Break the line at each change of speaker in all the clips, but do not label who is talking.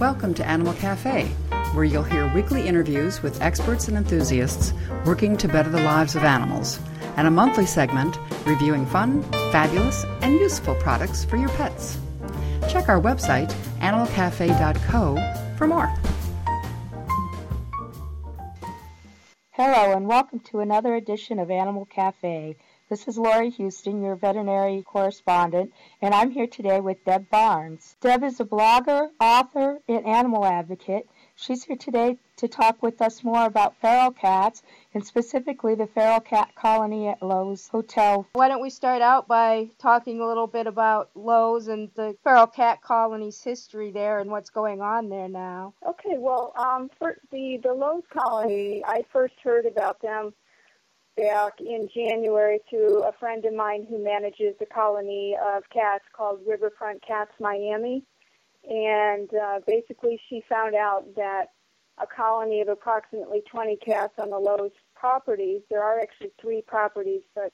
Welcome to Animal Cafe, where you'll hear weekly interviews with experts and enthusiasts working to better the lives of animals, and a monthly segment reviewing fun, fabulous, and useful products for your pets. Check our website, animalcafe.co, for more.
Hello, and welcome to another edition of Animal Cafe. This is Lorie Huston, your veterinary correspondent, and I'm here today with Deb Barnes. Deb is a blogger, author, and animal advocate. She's here today to talk with us more about feral cats, and specifically the feral cat colony at Loews Hotel.
Why don't we start out by talking a little bit about Loews and the feral cat colony's history there and what's going on there now?
Okay, well, um, for the the Loews colony, I first heard about them back in January to a friend of mine who manages a colony of cats called Riverfront Cats Miami. And uh, basically, she found out that a colony of approximately 20 cats on the Loews properties, there are actually three properties, but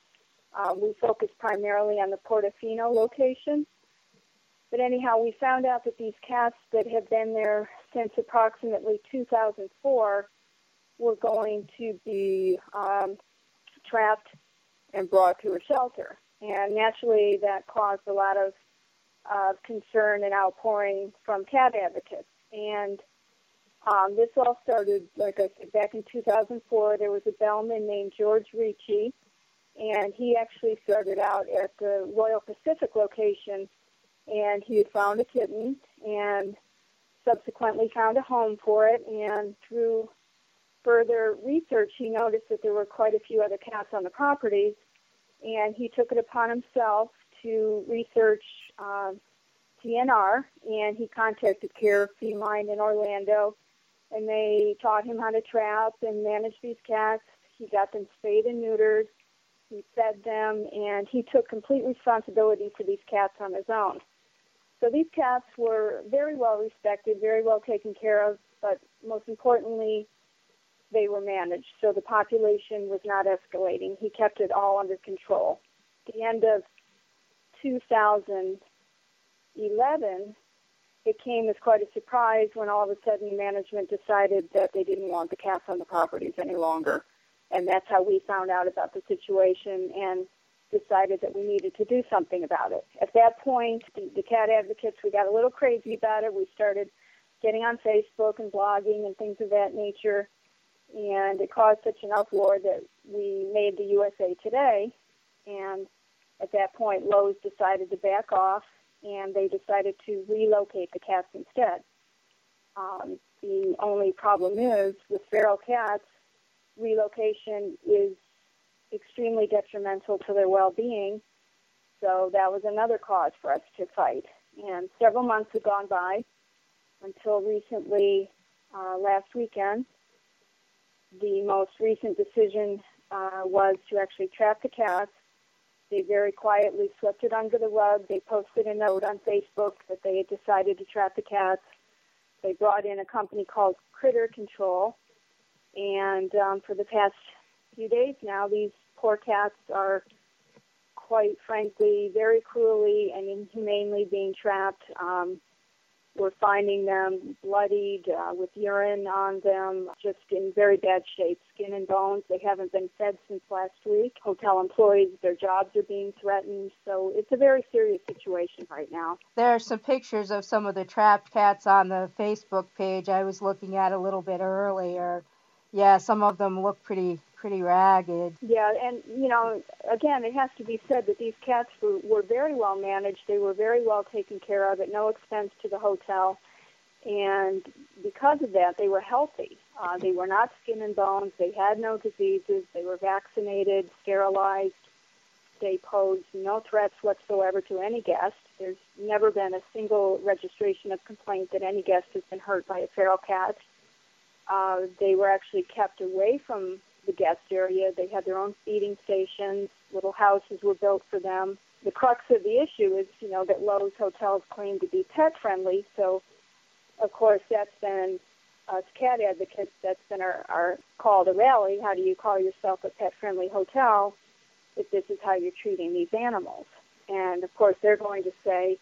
uh, we focus primarily on the Portofino location. But anyhow, we found out that these cats that have been there since approximately 2004 were going to be um, trapped and brought to a shelter. And naturally, that caused a lot of uh, concern and outpouring from cat advocates. And um, this all started, like I said, back in 2004. There was a bellman named George Ricci, and he actually started out at the Royal Pacific location, and he had found a kitten and subsequently found a home for it. And through further research, he noticed that there were quite a few other cats on the properties, and he took it upon himself to research uh, TNR, and he contacted Care Feline in Orlando, and they taught him how to trap and manage these cats. He got them spayed and neutered. He fed them, and he took complete responsibility for these cats on his own. So these cats were very well respected, very well taken care of, but most importantly, they were managed. So the population was not escalating. He kept it all under control. At the end of 2011, it came as quite a surprise when all of a sudden management decided that they didn't want the cats on the properties any longer. And that's how we found out about the situation and decided that we needed to do something about it. At that point, the, the cat advocates, we got a little crazy about it. We started getting on Facebook and blogging and things of that nature and it caused such an uproar that we made the USA Today. And at that point, Loews decided to back off, and they decided to relocate the cats instead. Um, the only problem is with feral cats, relocation is extremely detrimental to their well-being. So that was another cause for us to fight. And several months had gone by until recently, uh, last weekend, the most recent decision uh, was to actually trap the cats. They very quietly swept it under the rug. They posted a note on Facebook that they had decided to trap the cats. They brought in a company called Critter Control. And um, for the past few days now, these poor cats are quite frankly very cruelly and inhumanely being trapped. Um, we're finding them bloodied uh, with urine on them, just in very bad shape, skin and bones. They haven't been fed since last week. Hotel employees, their jobs are being threatened. So it's a very serious situation right now.
There are some pictures of some of the trapped cats on the Facebook page I was looking at a little bit earlier. Yeah, some of them look pretty pretty ragged.
Yeah, and you know, again, it has to be said that these cats were, were very well managed. They were very well taken care of at no expense to the hotel, and because of that, they were healthy. Uh, they were not skin and bones. They had no diseases. They were vaccinated, sterilized. They posed no threats whatsoever to any guest. There's never been a single registration of complaint that any guest has been hurt by a feral cat. Uh, they were actually kept away from the guest area. They had their own feeding stations. Little houses were built for them. The crux of the issue is, you know, that Loews hotels claim to be pet friendly. So, of course, that's been us cat advocates. That's been our, our call to rally. How do you call yourself a pet friendly hotel if this is how you're treating these animals? And of course, they're going to say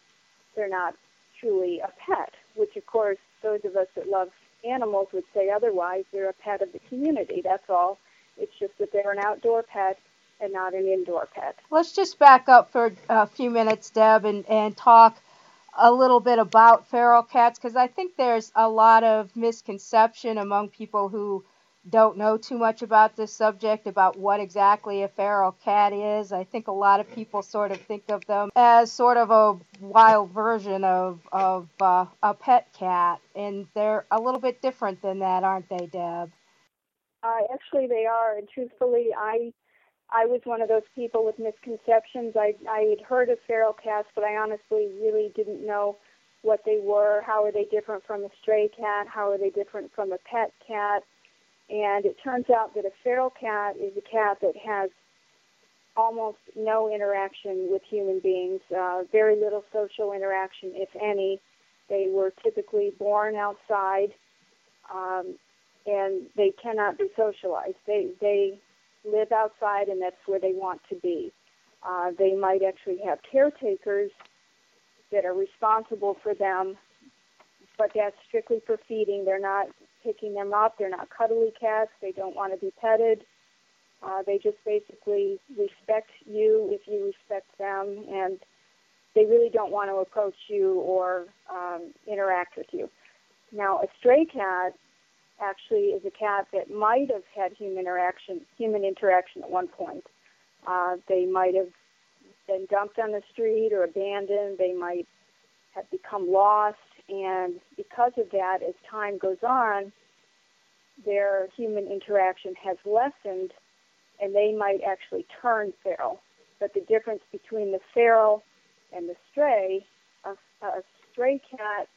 they're not truly a pet, which of course those of us that love animals would say otherwise. They're a pet of the community. That's all. It's just that they're an outdoor pet and not an indoor pet.
Let's just back up for a few minutes, Deb, and, and talk a little bit about feral cats because I think there's a lot of misconception among people who don't know too much about this subject about what exactly a feral cat is. I think a lot of people sort of think of them as sort of a wild version of of uh, a pet cat, and they're a little bit different than that, aren't they, Deb?
Uh, actually, they are, and truthfully, I I was one of those people with misconceptions. I I had heard of feral cats, but I honestly really didn't know what they were. How are they different from a stray cat? How are they different from a pet cat? And it turns out that a feral cat is a cat that has almost no interaction with human beings, uh, very little social interaction, if any. They were typically born outside, um, and they cannot be socialized. They they live outside, and that's where they want to be. Uh, they might actually have caretakers that are responsible for them, but that's strictly for feeding. They're not picking them up. They're not cuddly cats. They don't want to be petted. Uh, they just basically respect you if you respect them, and they really don't want to approach you or um, interact with you. Now, a stray cat actually is a cat that might have had human interaction, human interaction at one point. Uh, they might have been dumped on the street or abandoned. They might have become lost, and because of that, as time goes on, their human interaction has lessened, and they might actually turn feral. But the difference between the feral and the stray, a, a stray cat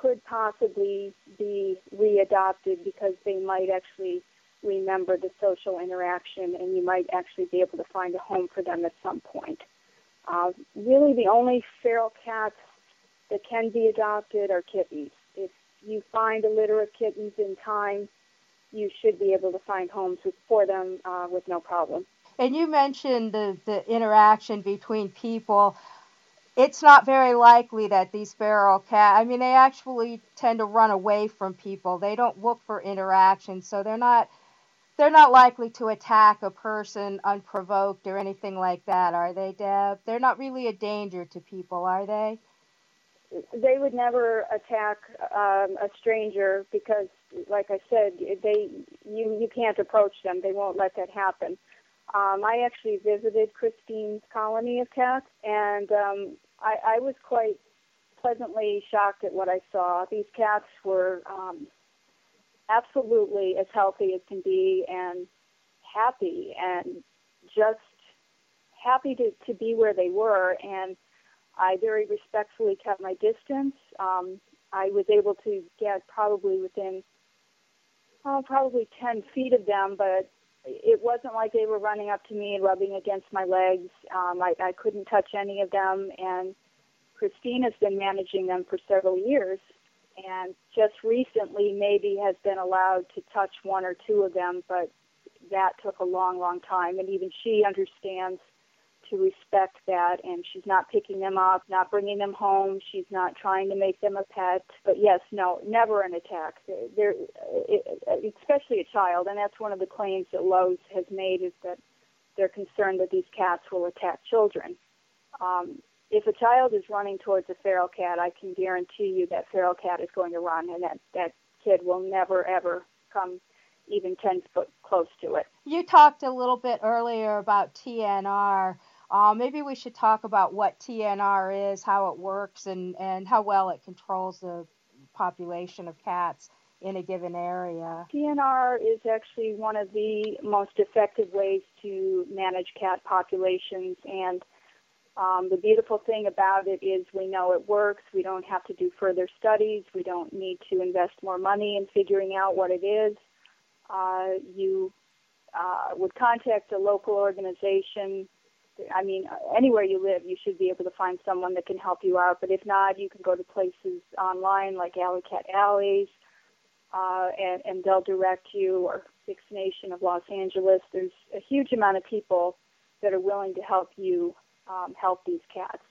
could possibly be readopted because they might actually remember the social interaction and you might actually be able to find a home for them at some point. Uh, really, the only feral cats that can be adopted are kittens. If you find a litter of kittens in time, you should be able to find homes for them uh, with no problem.
And you mentioned the, the interaction between people it's not very likely that these feral cats, I mean, they actually tend to run away from people. They don't look for interaction, so they're not they're not likely to attack a person unprovoked or anything like that, are they, Deb? They're not really a danger to people, are they?
They would never attack um, a stranger because, like I said, they you you can't approach them. They won't let that happen. Um, I actually visited Christine's colony of cats, and um, I, I was quite pleasantly shocked at what I saw. These cats were um, absolutely as healthy as can be and happy and just happy to, to be where they were. And I very respectfully kept my distance. Um, I was able to get probably within oh, probably 10 feet of them, but it wasn't like they were running up to me and rubbing against my legs. Um, I, I couldn't touch any of them, and Christine has been managing them for several years, and just recently maybe has been allowed to touch one or two of them, but that took a long, long time, and even she understands to respect that and she's not picking them up, not bringing them home, she's not trying to make them a pet. But yes, no, never an attack. There, especially a child, and that's one of the claims that Loews has made is that they're concerned that these cats will attack children. Um, if a child is running towards a feral cat, I can guarantee you that feral cat is going to run, and that that kid will never ever come even 10 foot close to it.
You talked a little bit earlier about TNR. Uh, maybe we should talk about what TNR is, how it works, and, and how well it controls the population of cats in a given area.
TNR is actually one of the most effective ways to manage cat populations, and um, the beautiful thing about it is we know it works. We don't have to do further studies. We don't need to invest more money in figuring out what it is. Uh, you uh, would contact a local organization I mean, anywhere you live, you should be able to find someone that can help you out. But if not, you can go to places online like Alley Cat Allies, uh, and, and they'll direct you, or FixNation of Los Angeles. There's a huge amount of people that are willing to help you um, help these cats.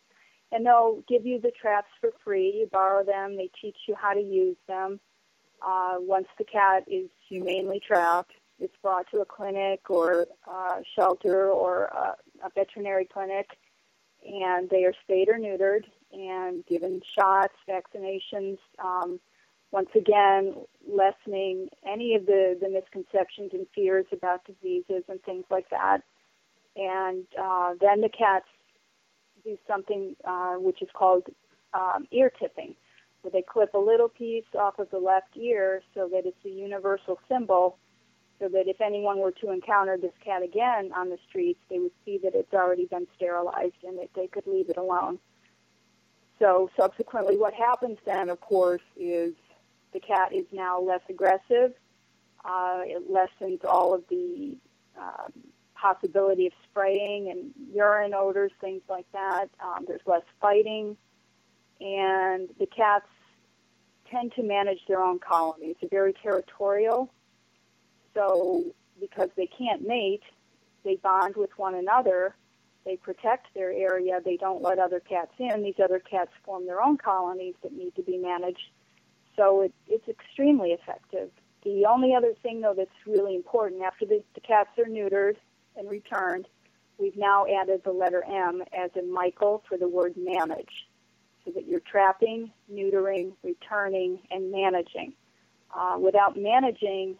and they'll give you the traps for free. You borrow them. They teach you how to use them. Uh, once the cat is humanely trapped, it's brought to a clinic or a shelter or a, a veterinary clinic, and they are spayed or neutered and given shots, vaccinations. Um, once again, lessening any of the, the misconceptions and fears about diseases and things like that. And uh, then the cats do something uh, which is called um, ear tipping, where they clip a little piece off of the left ear so that it's a universal symbol, so that if anyone were to encounter this cat again on the streets, they would see that it's already been sterilized and that they could leave it alone. So subsequently, what happens then, of course, is the cat is now less aggressive. Uh, it lessens all of the um, possibility of spraying and urine odors, things like that. Um, there's less fighting, and the cats tend to manage their own colonies. They're very territorial, so because they can't mate, they bond with one another. They protect their area. They don't let other cats in. These other cats form their own colonies that need to be managed. So it, it's extremely effective. The only other thing, though, that's really important after the, the cats are neutered and returned, we've now added the letter M as in Michael for the word manage, so that you're trapping, neutering, returning, and managing. Uh, without managing,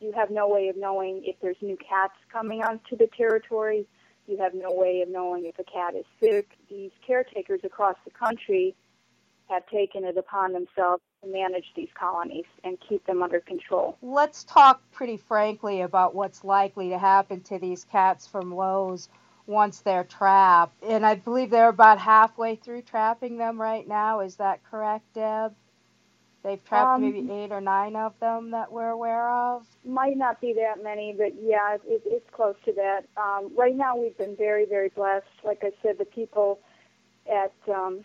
you have no way of knowing if there's new cats coming onto the territory. You have no way of knowing if a cat is sick. These caretakers across the country have taken it upon themselves to manage these colonies and keep them under control.
Let's talk pretty frankly about what's likely to happen to these cats from Loews once they're trapped. And I believe they're about halfway through trapping them right now. Is that correct, Deb? They've trapped um, maybe eight or nine of them that we're aware of.
Might not be that many, but yeah, it, it's close to that. Um, right now, we've been very, very blessed. Like I said, the people at um,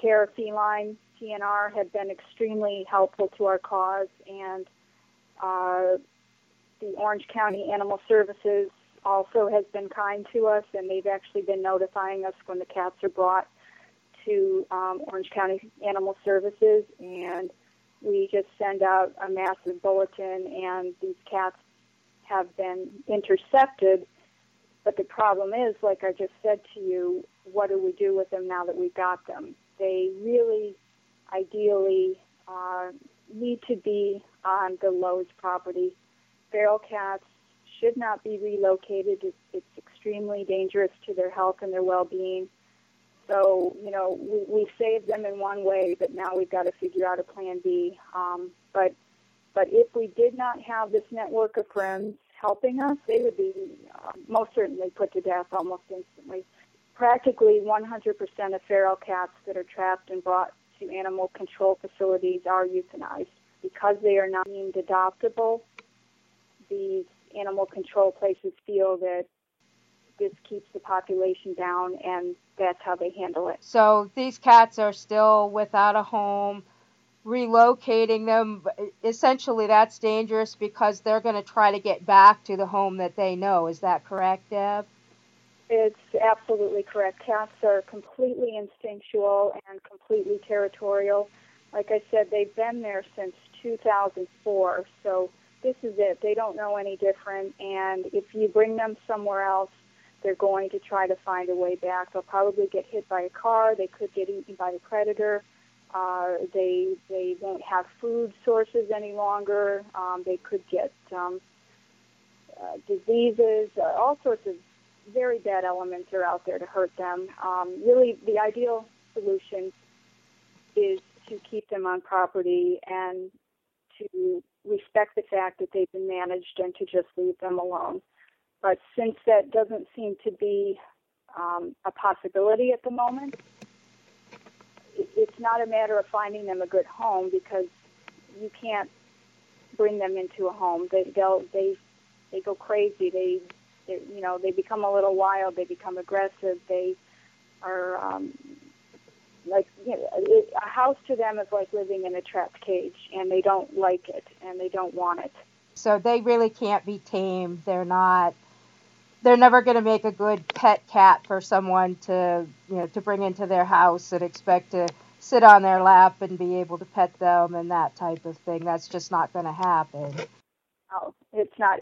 Care Feline TNR have been extremely helpful to our cause, and uh, the Orange County Animal Services also has been kind to us, and they've actually been notifying us when the cats are brought to um, Orange County Animal Services, and we just send out a massive bulletin, and these cats have been intercepted. But the problem is, like I just said to you, what do we do with them now that we've got them? They really ideally uh, need to be on the Loews property. Feral cats should not be relocated. It's, it's extremely dangerous to their health and their well-being. So, you know, we, we saved them in one way, but now we've got to figure out a plan B. Um, but, but if we did not have this network of friends helping us, they would be uh, most certainly put to death almost instantly. Practically 100% of feral cats that are trapped and brought to animal control facilities are euthanized. Because they are not deemed adoptable, these animal control places feel that this keeps the population down and that's how they handle it.
So these cats are still without a home. Relocating them, essentially, that's dangerous because they're going to try to get back to the home that they know. Is that correct, Deb?
It's absolutely correct. Cats are completely instinctual and completely territorial. Like I said, they've been there since 2004, so this is it. They don't know any different, and if you bring them somewhere else, they're going to try to find a way back. They'll probably get hit by a car. They could get eaten by a predator. Uh, they they won't have food sources any longer. Um, they could get um, uh, diseases. Uh, all sorts of very bad elements are out there to hurt them. Um, really, the ideal solution is to keep them on property and to respect the fact that they've been managed and to just leave them alone. But since that doesn't seem to be um, a possibility at the moment, it's not a matter of finding them a good home because you can't bring them into a home. They they'll, they they go crazy. They you know they become a little wild. They become aggressive. They are um, like you know, it, a house to them is like living in a trap cage, and they don't like it and they don't want it.
So they really can't be tamed. They're not they're never going to make a good pet cat for someone to you know to bring into their house and expect to sit on their lap and be able to pet them and that type of thing. That's just not going to happen.
Oh, it's not.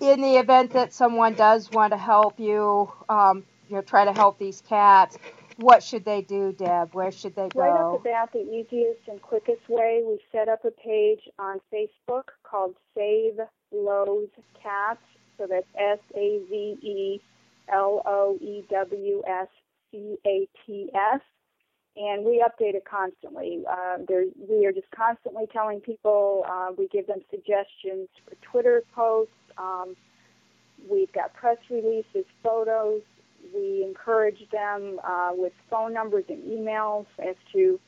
In the event that someone does want to help you, um, you know, try to help these cats, what should they do, Deb? Where should they go?
Right off the bat, the easiest and quickest way, we set up a page on Facebook called Save Loews Cats. So that's S A V E L O E W S C A T S. And we update it constantly. Uh, we are just constantly telling people. Uh, we give them suggestions for Twitter posts. Um, we've got press releases, photos, we encourage them uh, with phone numbers and emails as to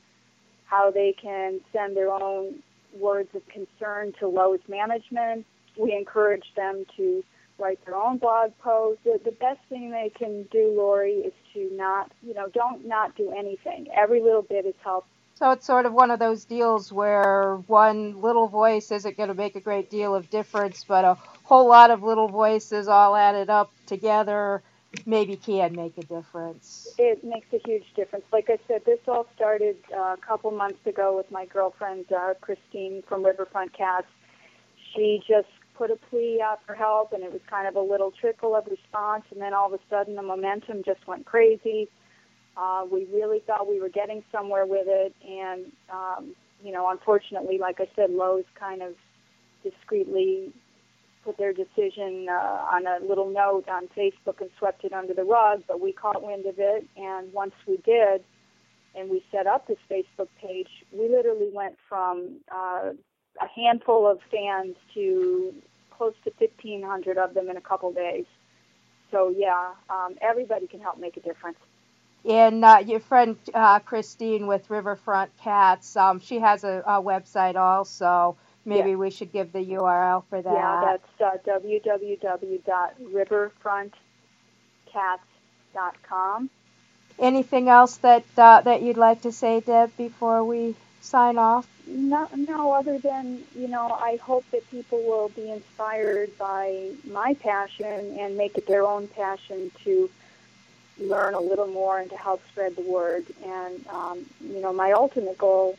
how they can send their own words of concern to Loews management. We encourage them to write their own blog posts. The, the best thing they can do, Lorie, is to not, you know, don't not do anything. Every little bit is helpful.
So it's sort of one of those deals where one little voice isn't going to make a great deal of difference, but a whole lot of little voices all added up together maybe can make a difference.
It makes a huge difference. Like I said, this all started uh, a couple months ago with my girlfriend uh, Christine from Riverfront Cats. She just put a plea out for help, and it was kind of a little trickle of response, and then all of a sudden the momentum just went crazy. Uh, we really thought we were getting somewhere with it, and um, you know, unfortunately, like I said, Loews kind of discreetly put their decision uh, on a little note on Facebook and swept it under the rug, but we caught wind of it, and once we did, and we set up this Facebook page, we literally went from uh, a handful of fans to close to 1,500 of them in a couple days. So yeah, um, everybody can help make a difference.
And uh, your friend uh, Christine with Riverfront Cats, um, she has a, a website also. Maybe we should give the URL for that.
Yeah, that's uh, www.riverfrontcats.com.
Anything else that uh, that you'd like to say, Deb, before we sign off?
No, no. Other than you know, I hope that people will be inspired by my passion and make it their own passion to learn a little more and to help spread the word. And um, you know, my ultimate goal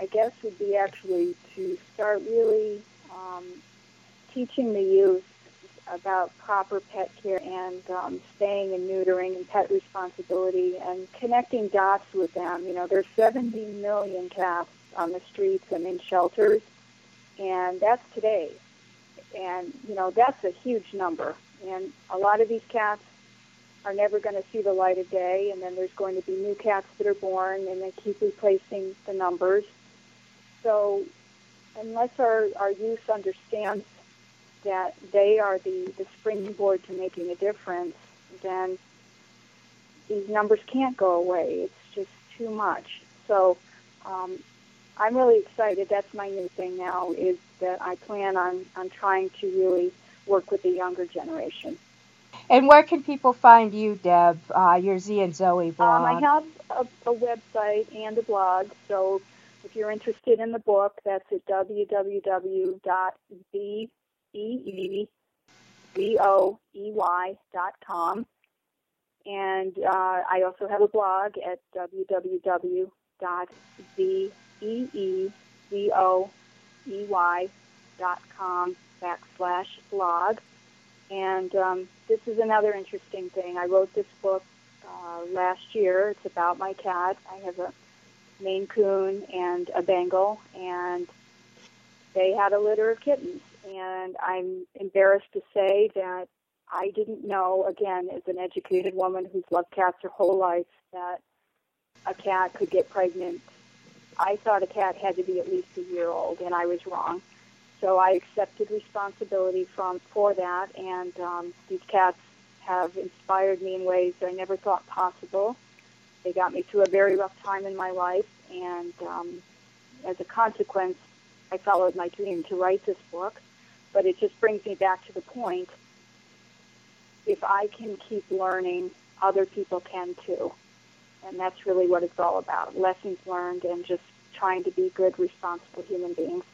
I guess, would be actually to start really um, teaching the youth about proper pet care and um, spaying and neutering and pet responsibility and connecting dots with them. You know, there's 70 million cats on the streets and in shelters, and that's today. And, you know, that's a huge number. And a lot of these cats are never going to see the light of day, and then there's going to be new cats that are born, and they keep replacing the numbers. So unless our, our youth understands that they are the, the springboard to making a difference, then these numbers can't go away. It's just too much. So um, I'm really excited. That's my new thing now is that I plan on, on trying to really work with the younger generation.
And where can people find you, Deb, uh, your Zee and Zoey blog?
Um, I have a, a website and a blog, so if you're interested in the book, that's at www.zeezoey.com. And uh, I also have a blog at www.zeezoey.com backslash blog. And um, this is another interesting thing. I wrote this book uh, last year. It's about my cat. I have a Maine Coon and a Bengal, and they had a litter of kittens. And I'm embarrassed to say that I didn't know, again, as an educated woman who's loved cats her whole life, that a cat could get pregnant. I thought a cat had to be at least a year old, and I was wrong. So I accepted responsibility from for that, and um, these cats have inspired me in ways I never thought possible. They got me through a very rough time in my life, and um, as a consequence, I followed my dream to write this book. But it just brings me back to the point if I can keep learning, other people can too. And that's really what it's all about lessons learned and just trying to be good, responsible human beings.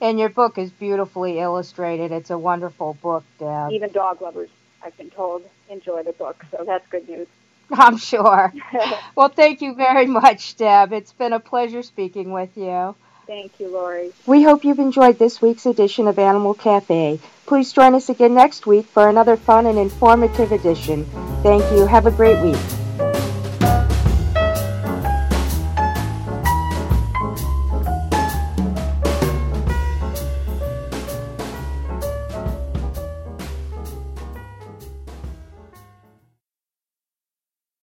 And your book is beautifully illustrated. It's a wonderful book, Deb.
Even dog lovers, I've been told, enjoy the book, so that's good news.
I'm sure. well, thank you very much, Deb. It's been a pleasure speaking with you.
Thank you, Lorie.
We hope you've enjoyed this week's edition of Animal Cafe. Please join us again next week for another fun and informative edition. Thank you. Have a great week.